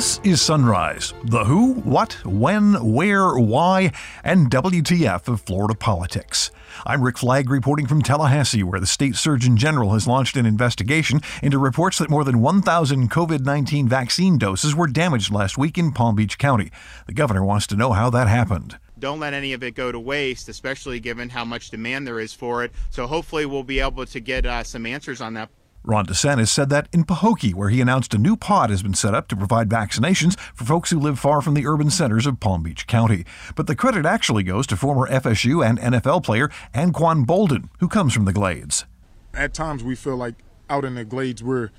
This is Sunrise, the who, what, when, where, why, and WTF of Florida politics. I'm Rick Flagg reporting from Tallahassee, where the state surgeon general has launched an investigation into reports that more than 1,000 COVID 19 vaccine doses were damaged last week in Palm Beach County. The governor wants to know how that happened don't let any of it go to waste, especially given how much demand there is for it. So hopefully we'll be able to get uh, some answers on that. Ron DeSantis said that in Pahokee, where he announced a new pod has been set up to provide vaccinations for folks who live far from the urban centers of Palm Beach County. But the credit actually goes to former FSU and NFL player Anquan Boldin, who comes from the Glades. At times, we feel like out in the Glades, we're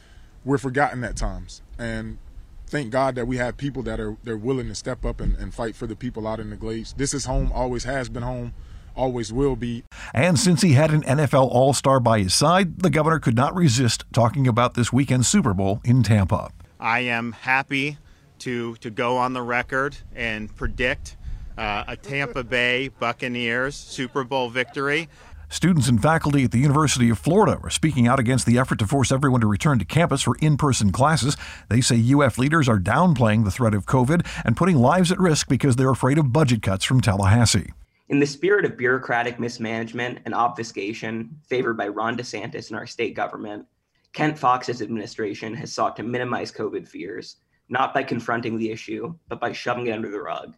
we're forgotten at times, and thank God that we have people that are they're willing to step up and, and fight for the people out in the Glades. This is home, always has been home always will be. And since he had an NFL All Star by his side, the governor could not resist talking about this weekend's Super Bowl in Tampa. I am happy to, to go on the record and predict uh, a Tampa Bay Buccaneers Super Bowl victory. Students and faculty at the University of Florida are speaking out against the effort to force everyone to return to campus for in person classes. They say UF leaders are downplaying the threat of COVID and putting lives at risk because they're afraid of budget cuts from Tallahassee. In the spirit of bureaucratic mismanagement and obfuscation favored by Ron DeSantis and our state government, Kent Fuchs's administration has sought to minimize COVID fears, not by confronting the issue, but by shoving it under the rug.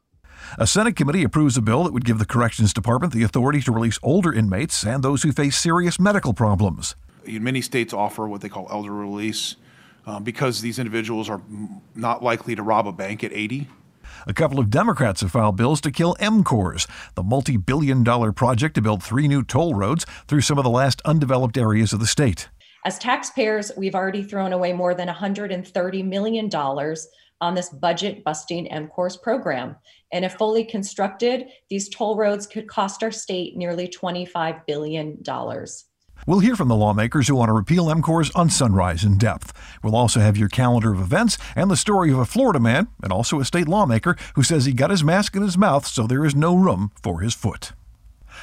A Senate committee approves a bill that would give the Corrections Department the authority to release older inmates and those who face serious medical problems. Many states offer what they call elder release um, because these individuals are not likely to rob a bank at 80 a couple of Democrats have filed bills to kill M-CORES, the multi billion dollar project to build three new toll roads through some of the last undeveloped areas of the state. As taxpayers, we've already thrown away more than $130 million on this budget busting M-CORES program. And if fully constructed, these toll roads could cost our state nearly $25 billion. We'll hear from the lawmakers who want to repeal M-CORES on Sunrise in depth. We'll also have your calendar of events and the story of a Florida man and also a state lawmaker who says he got his mask in his mouth so there is no room for his foot.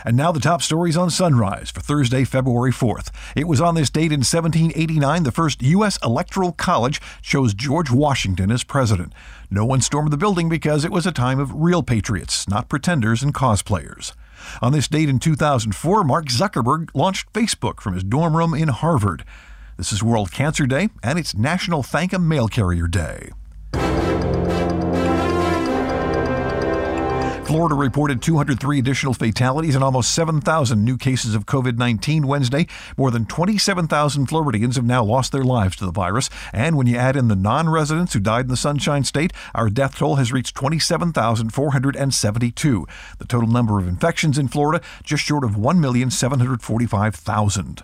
And now the top stories on Sunrise for Thursday, February 4th. It was on this date in 1789 the first U.S. Electoral College chose George Washington as president. No one stormed the building because it was a time of real patriots, not pretenders and cosplayers. On this date in 2004, Mark Zuckerberg launched Facebook from his dorm room in Harvard. This is World Cancer Day, and it's National Thank a Mail Carrier Day. Florida reported 203 additional fatalities and almost 7,000 new cases of COVID 19 Wednesday. More than 27,000 Floridians have now lost their lives to the virus. And when you add in the non residents who died in the Sunshine State, our death toll has reached 27,472. The total number of infections in Florida just short of 1,745,000.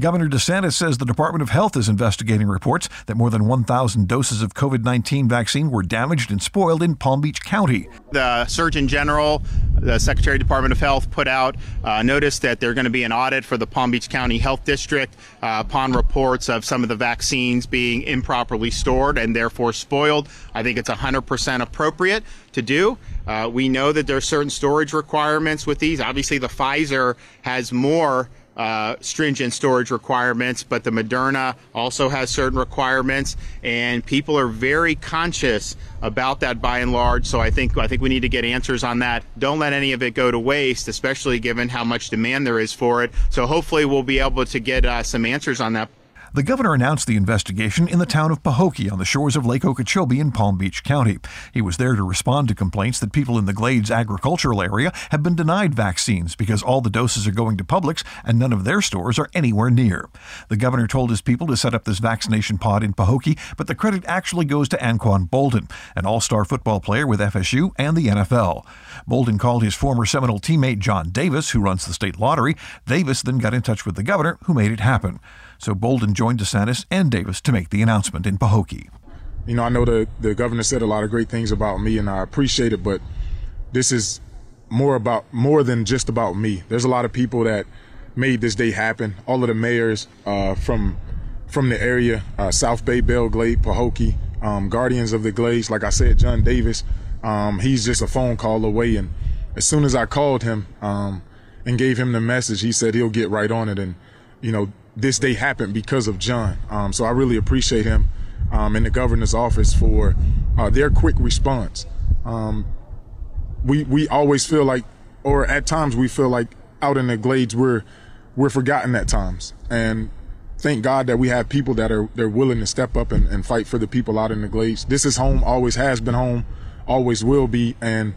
Governor DeSantis says the Department of Health is investigating reports that more than 1,000 doses of COVID 19 vaccine were damaged and spoiled in Palm Beach County. The Surgeon General, the Secretary of Department of Health, put out uh, notice that they're going to be an audit for the Palm Beach County Health District uh, upon reports of some of the vaccines being improperly stored and therefore spoiled. I think it's 100% appropriate to do. Uh, we know that there are certain storage requirements with these. Obviously, the Pfizer has more uh, stringent storage requirements, but the Moderna also has certain requirements, and people are very conscious about that by and large. So I think I think we need to get answers on that. Don't let any of it go to waste, especially given how much demand there is for it. So hopefully we'll be able to get uh, some answers on that. The governor announced the investigation in the town of Pahokee on the shores of Lake Okeechobee in Palm Beach County. He was there to respond to complaints that people in the Glades agricultural area have been denied vaccines because all the doses are going to Publix and none of their stores are anywhere near. The governor told his people to set up this vaccination pod in Pahokee, but the credit actually goes to Anquan Boldin, an all-star football player with FSU and the NFL. Boldin called his former Seminole teammate John Davis, who runs the state lottery. Davis then got in touch with the governor, who made it happen. So Boldin joined DeSantis and Davis to make the announcement in Pahokee. You know, I know the, the governor said a lot of great things about me, and I appreciate it, but this is more about more than just about me. There's a lot of people that made this day happen. All of the mayors uh, from from the area, uh, South Bay, Belle Glade, Pahokee, um, Guardians of the Glades. Like I said, John Davis, um, he's just a phone call away. And as soon as I called him um, and gave him the message, he said he'll get right on it. And you know, this day happened because of John. Um, so I really appreciate him um, in the governor's office for uh, their quick response. Um, we we always feel like, or at times we feel like out in the glades we're we're forgotten at times, and thank God that we have people that are they're willing to step up and, and fight for the people out in the glades. This is home, always has been home, always will be, and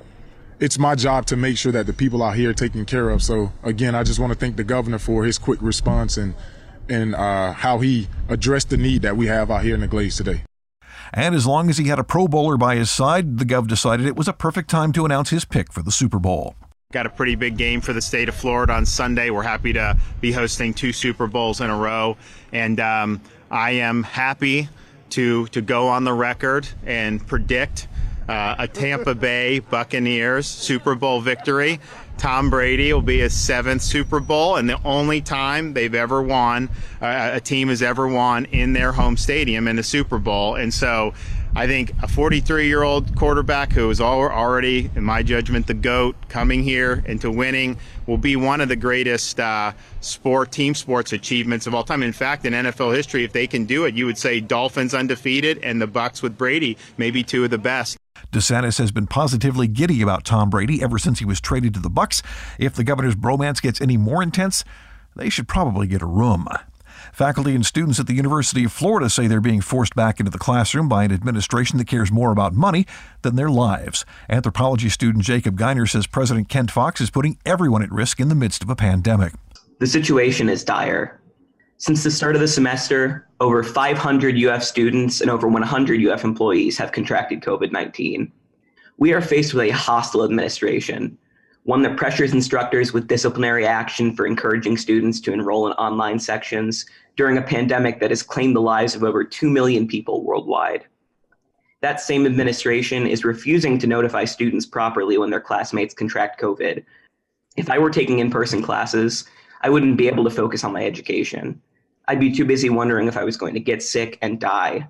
it's my job to make sure that the people out here are taken care of. So again, I just want to thank the governor for his quick response and and uh, how he addressed the need that we have out here in the Glades today. And as long as he had a Pro Bowler by his side, the Gov decided it was a perfect time to announce his pick for the Super Bowl. Got a pretty big game for the state of Florida on Sunday. We're happy to be hosting two Super Bowls in a row, and um, I am happy to to go on the record and predict uh, a Tampa Bay Buccaneers Super Bowl victory. Tom Brady will be his seventh Super Bowl, and the only time they've ever won, uh, a team has ever won in their home stadium in the Super Bowl. And so I think a 43 year old quarterback who is already, in my judgment, the GOAT coming here into winning will be one of the greatest uh, sport team sports achievements of all time. In fact, in NFL history, if they can do it, you would say Dolphins undefeated and the Bucks with Brady, maybe two of the best. DeSantis has been positively giddy about Tom Brady ever since he was traded to the Bucks. If the governor's bromance gets any more intense, they should probably get a room. Faculty and students at the University of Florida say they're being forced back into the classroom by an administration that cares more about money than their lives. Anthropology student Jacob Geiner says President Kent Fuchs is putting everyone at risk in the midst of a pandemic. The situation is dire. Since the start of the semester, over 500 UF students and over 100 UF employees have contracted COVID 19. We are faced with a hostile administration one that pressures instructors with disciplinary action for encouraging students to enroll in online sections during a pandemic that has claimed the lives of over 2 million people worldwide. That same administration is refusing to notify students properly when their classmates contract COVID. If I were taking in person classes, I wouldn't be able to focus on my education. I'd be too busy wondering if I was going to get sick and die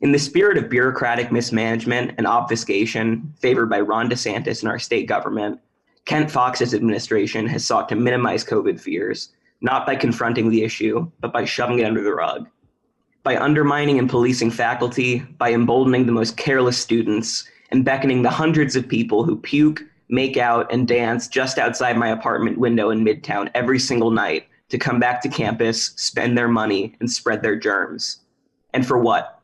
in the spirit of bureaucratic mismanagement and obfuscation favored by Ron DeSantis and our state government, Kent Fuchs's administration has sought to minimize COVID fears, not by confronting the issue, but by shoving it under the rug. By undermining and policing faculty, by emboldening the most careless students, and beckoning the hundreds of people who puke, make out, and dance just outside my apartment window in Midtown every single night to come back to campus, spend their money, and spread their germs. And for what?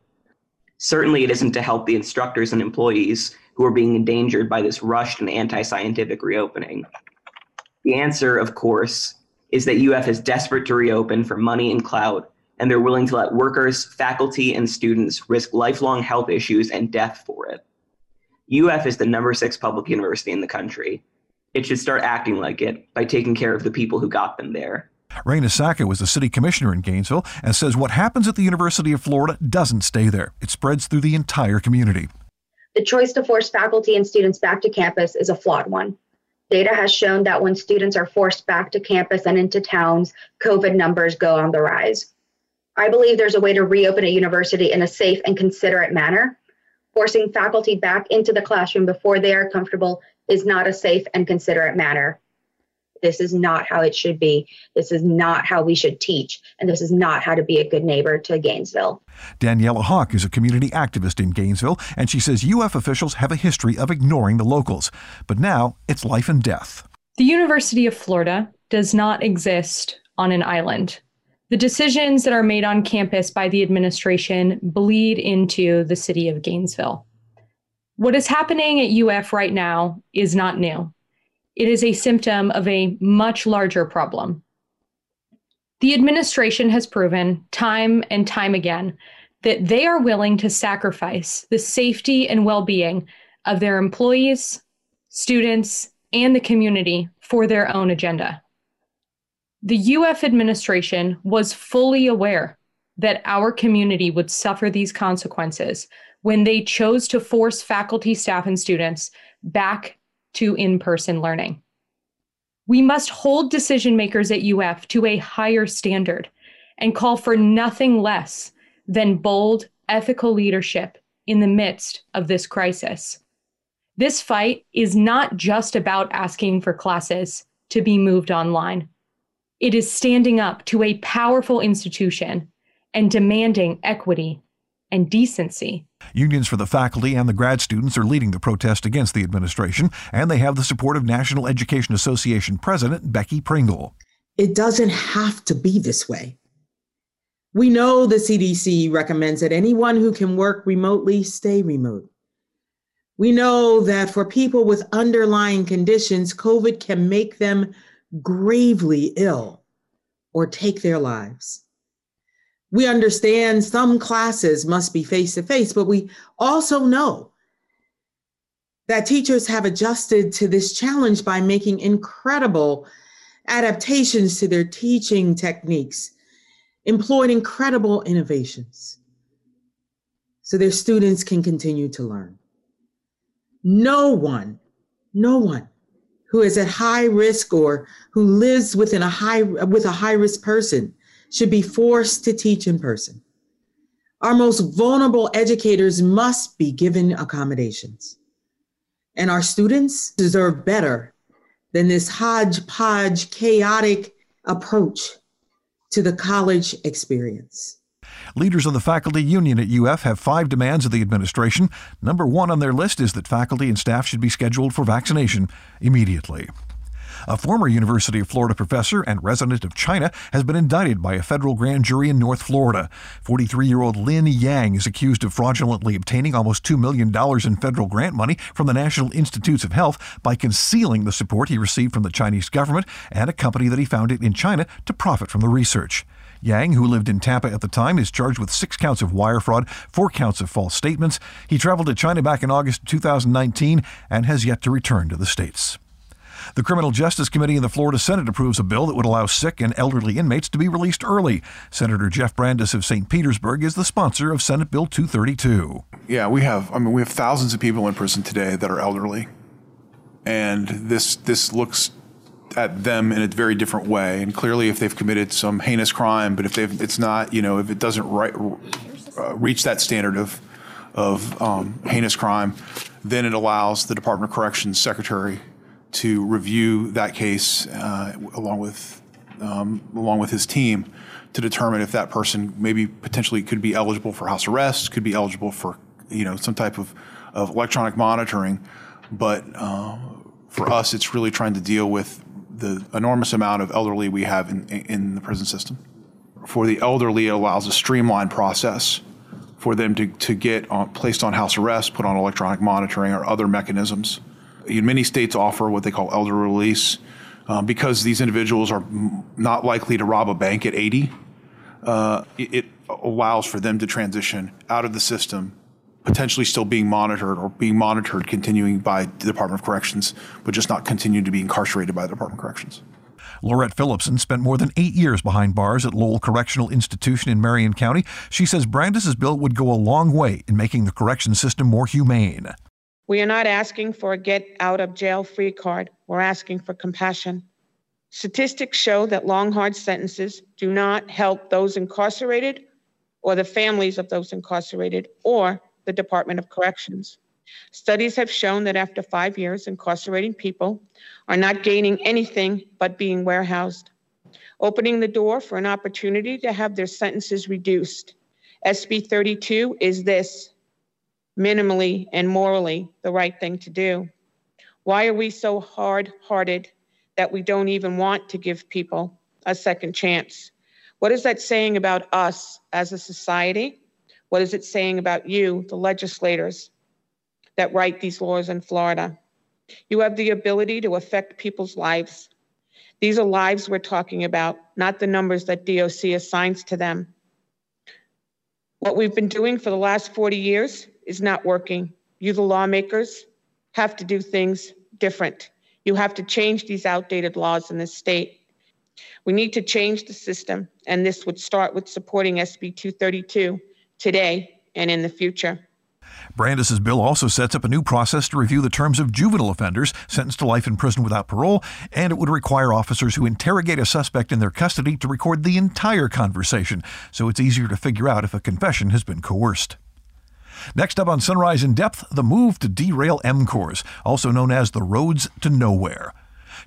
Certainly, it isn't to help the instructors and employees who are being endangered by this rushed and anti scientific reopening. The answer, of course, is that UF is desperate to reopen for money and clout, and they're willing to let workers, faculty, and students risk lifelong health issues and death for it. UF is the number six public university in the country. It should start acting like it by taking care of the people who got them there. Reina Saco was the city commissioner in Gainesville and says what happens at the University of Florida doesn't stay there. It spreads through the entire community. The choice to force faculty and students back to campus is a flawed one. Data has shown that when students are forced back to campus and into towns, COVID numbers go on the rise. I believe there's a way to reopen a university in a safe and considerate manner. Forcing faculty back into the classroom before they are comfortable is not a safe and considerate manner. This is not how it should be. This is not how we should teach. And this is not how to be a good neighbor to Gainesville. Daniela Hawk is a community activist in Gainesville, and she says UF officials have a history of ignoring the locals. But now it's life and death. The University of Florida does not exist on an island. The decisions that are made on campus by the administration bleed into the city of Gainesville. What is happening at UF right now is not new it is a symptom of a much larger problem. The administration has proven time and time again that they are willing to sacrifice the safety and well being of their employees, students, and the community for their own agenda. The UF administration was fully aware that our community would suffer these consequences when they chose to force faculty, staff, and students back to in person learning. We must hold decision makers at UF to a higher standard and call for nothing less than bold, ethical leadership in the midst of this crisis. This fight is not just about asking for classes to be moved online. It is standing up to a powerful institution and demanding equity and decency. Unions for the faculty and the grad students are leading the protest against the administration, and they have the support of National Education Association President Becky Pringle. It doesn't have to be this way. We know the CDC recommends that anyone who can work remotely stay remote. We know that for people with underlying conditions, COVID can make them gravely ill or take their lives. We understand some classes must be face to face, but we also know that teachers have adjusted to this challenge by making incredible adaptations to their teaching techniques, employed incredible innovations so their students can continue to learn. No one, no one who is at high risk or who lives within a high with a high risk person should be forced to teach in person. Our most vulnerable educators must be given accommodations. And our students deserve better than this hodgepodge, chaotic approach to the college experience. Leaders of the faculty union at UF have five demands of the administration. Number one on their list is that faculty and staff should be scheduled for vaccination immediately. A former University of Florida professor and resident of China has been indicted by a federal grand jury in North Florida. 43 year old Lin Yang is accused of fraudulently obtaining almost $2 million in federal grant money from the National Institutes of Health by concealing the support he received from the Chinese government and a company that he founded in China to profit from the research. Yang, who lived in Tampa at the time, is charged with six counts of wire fraud, four counts of false statements. He traveled to China back in August 2019 and has yet to return to the States. The Criminal Justice Committee in the Florida Senate approves a bill that would allow sick and elderly inmates to be released early. Senator Jeff Brandes of St. Petersburg is the sponsor of Senate Bill 232. Yeah, we have. I mean, we have thousands of people in prison today that are elderly, and this this looks at them in a very different way. And clearly, if they've committed some heinous crime, but if they've, it's not, you know, if it doesn't right, uh, reach that standard of of um, heinous crime, then it allows the Department of Corrections secretary to review that case uh, along with um, along with his team to determine if that person maybe potentially could be eligible for house arrest, could be eligible for you know some type of, of electronic monitoring. But uh, for us, it's really trying to deal with the enormous amount of elderly we have in, in the prison system. For the elderly, it allows a streamlined process for them to, to get on, placed on house arrest, put on electronic monitoring, or other mechanisms Many states offer what they call elder release um, because these individuals are not likely to rob a bank at 80. Uh, it, it allows for them to transition out of the system potentially still being monitored or being monitored continuing by the Department of Corrections, but just not continuing to be incarcerated by the Department of Corrections. Laurette Phillipson spent more than eight years behind bars at Lowell Correctional Institution in Marion County. She says Brandes' bill would go a long way in making the correction system more humane. We are not asking for a get out of jail free card. We're asking for compassion. Statistics show that long, hard sentences do not help those incarcerated or the families of those incarcerated or the Department of Corrections. Studies have shown that after five years, incarcerating people are not gaining anything but being warehoused, opening the door for an opportunity to have their sentences reduced. SB 32 is this minimally and morally the right thing to do? Why are we so hard hearted that we don't even want to give people a second chance? What is that saying about us as a society? What is it saying about you, the legislators that write these laws in Florida? You have the ability to affect people's lives. These are lives we're talking about, not the numbers that DOC assigns to them. What we've been doing for the last 40 years is not working. You, the lawmakers, have to do things different. You have to change these outdated laws in this state. We need to change the system, and this would start with supporting SB 232 today and in the future. Brandes' bill also sets up a new process to review the terms of juvenile offenders sentenced to life in prison without parole, and it would require officers who interrogate a suspect in their custody to record the entire conversation, so it's easier to figure out if a confession has been coerced. Next up on Sunrise in Depth, the move to derail M-CORES, also known as the Roads to Nowhere.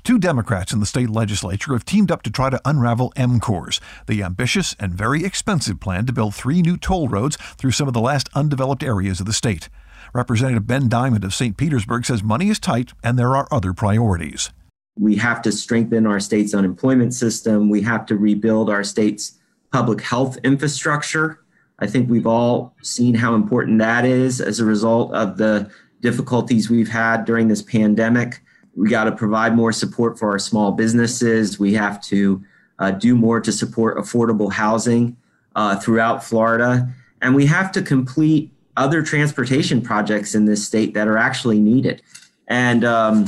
Two Democrats in the state legislature have teamed up to try to unravel M-CORES, the ambitious and very expensive plan to build three new toll roads through some of the last undeveloped areas of the state. Representative Ben Diamond of St. Petersburg says money is tight and there are other priorities. We have to strengthen our state's unemployment system. We have to rebuild our state's public health infrastructure. I think we've all seen how important that is as a result of the difficulties we've had during this pandemic. We got to provide more support for our small businesses. We have to uh, do more to support affordable housing uh, throughout Florida. And we have to complete other transportation projects in this state that are actually needed. And um,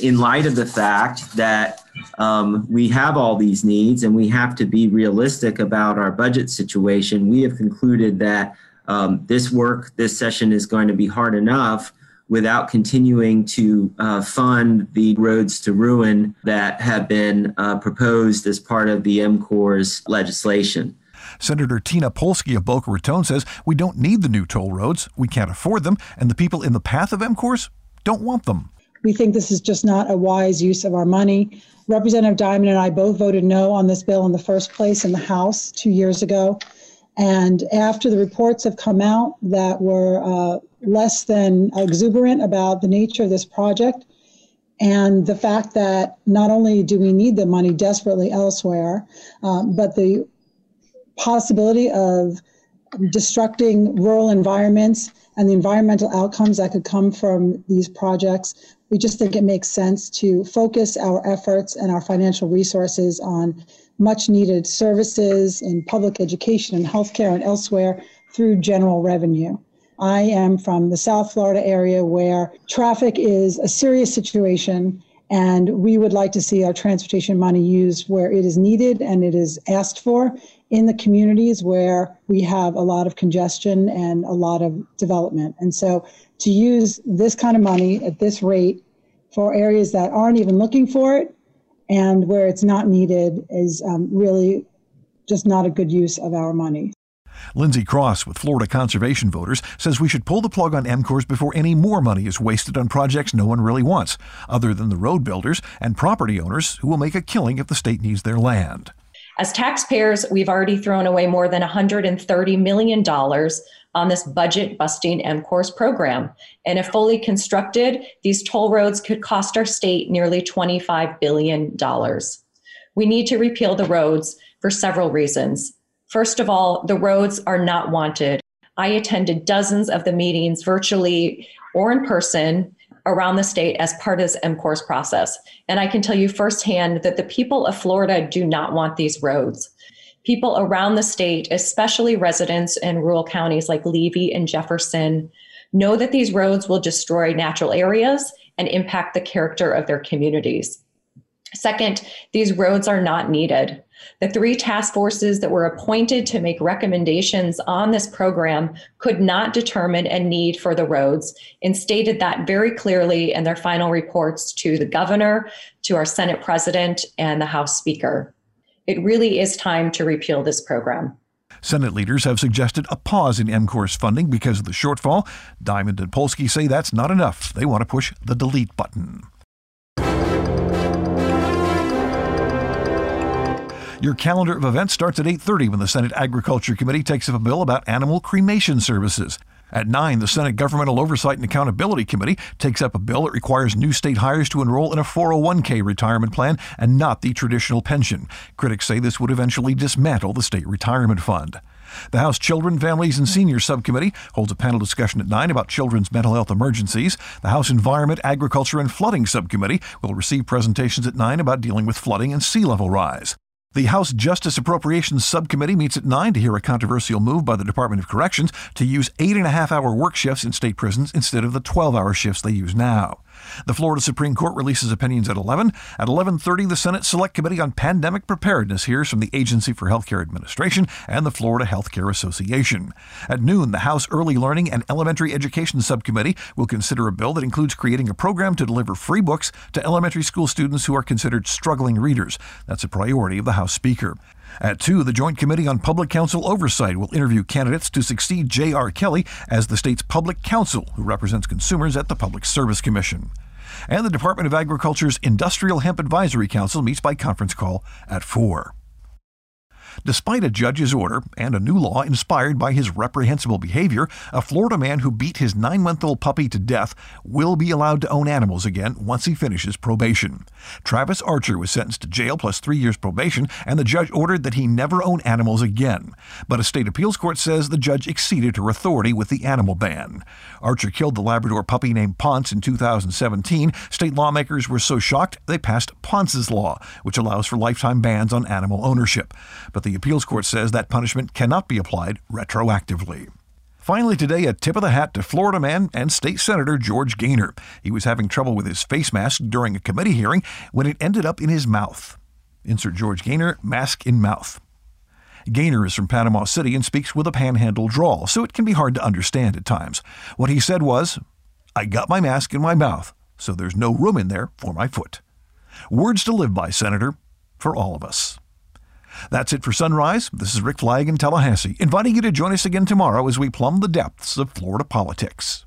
in light of the fact that um, we have all these needs and we have to be realistic about our budget situation, we have concluded that um, this work, this session is going to be hard enough without continuing to uh, fund the roads to ruin that have been uh, proposed as part of the M-CORES legislation. Senator Tina Polsky of Boca Raton says we don't need the new toll roads, we can't afford them, and the people in the path of M-CORES don't want them. We think this is just not a wise use of our money. Representative Diamond and I both voted no on this bill in the first place in the House two years ago. And after the reports have come out that were uh, less than exuberant about the nature of this project, and the fact that not only do we need the money desperately elsewhere, um, but the possibility of destructing rural environments and the environmental outcomes that could come from these projects, we just think it makes sense to focus our efforts and our financial resources on much needed services in public education and healthcare and elsewhere through general revenue. I am from the South Florida area where traffic is a serious situation, and we would like to see our transportation money used where it is needed and it is asked for in the communities where we have a lot of congestion and a lot of development. And so to use this kind of money at this rate for areas that aren't even looking for it and where it's not needed is um, really just not a good use of our money. Lindsay Cross with Florida Conservation Voters says we should pull the plug on M-CORES before any more money is wasted on projects no one really wants, other than the road builders and property owners who will make a killing if the state needs their land. As taxpayers, we've already thrown away more than $130 million on this budget busting M-CORES program. And if fully constructed, these toll roads could cost our state nearly $25 billion. We need to repeal the roads for several reasons. First of all, the roads are not wanted. I attended dozens of the meetings virtually or in person around the state as part of this M-CORES process. And I can tell you firsthand that the people of Florida do not want these roads. People around the state, especially residents in rural counties like Levy and Jefferson, know that these roads will destroy natural areas and impact the character of their communities. Second, these roads are not needed. The three task forces that were appointed to make recommendations on this program could not determine a need for the roads and stated that very clearly in their final reports to the governor, to our Senate president, and the House Speaker. It really is time to repeal this program. Senate leaders have suggested a pause in M-CORES funding because of the shortfall. Diamond and Polsky say that's not enough. They want to push the delete button. Your calendar of events starts at 8:30 when the Senate Agriculture Committee takes up a bill about animal cremation services. At 9, the Senate Governmental Oversight and Accountability Committee takes up a bill that requires new state hires to enroll in a 401k retirement plan and not the traditional pension. Critics say this would eventually dismantle the state retirement fund. The House Children, Families, and Seniors Subcommittee holds a panel discussion at 9 about children's mental health emergencies. The House Environment, Agriculture, and Flooding Subcommittee will receive presentations at 9 about dealing with flooding and sea level rise. The House Justice Appropriations Subcommittee meets at 9 to hear a controversial move by the Department of Corrections to use eight and a half hour work shifts in state prisons instead of the 12 hour shifts they use now. The Florida Supreme Court releases opinions at 11. At 11:30, the Senate Select Committee on Pandemic Preparedness hears from the Agency for Healthcare Administration and the Florida Healthcare Association. At noon, the House Early Learning and Elementary Education Subcommittee will consider a bill that includes creating a program to deliver free books to elementary school students who are considered struggling readers. That's a priority of the House Speaker. At 2, the Joint Committee on Public Counsel Oversight will interview candidates to succeed J.R. Kelly as the state's public counsel who represents consumers at the Public Service Commission. And the Department of Agriculture's Industrial Hemp Advisory Council meets by conference call at 4. Despite a judge's order and a new law inspired by his reprehensible behavior, a Florida man who beat his nine month old puppy to death will be allowed to own animals again once he finishes probation. Travis Archer was sentenced to jail plus three years probation, and the judge ordered that he never own animals again. But a state appeals court says the judge exceeded her authority with the animal ban. Archer killed the Labrador puppy named Ponce in 2017. State lawmakers were so shocked they passed Ponce's Law, which allows for lifetime bans on animal ownership. But but the appeals court says that punishment cannot be applied retroactively. Finally, today, a tip of the hat to Florida man and State Senator George Gainer. He was having trouble with his face mask during a committee hearing when it ended up in his mouth. Insert George Gainer, mask in mouth. Gainer is from Panama City and speaks with a panhandle drawl, so it can be hard to understand at times. What he said was, I got my mask in my mouth, so there's no room in there for my foot. Words to live by, Senator, for all of us. That's it for Sunrise. This is Rick Flagg in Tallahassee, inviting you to join us again tomorrow as we plumb the depths of Florida politics.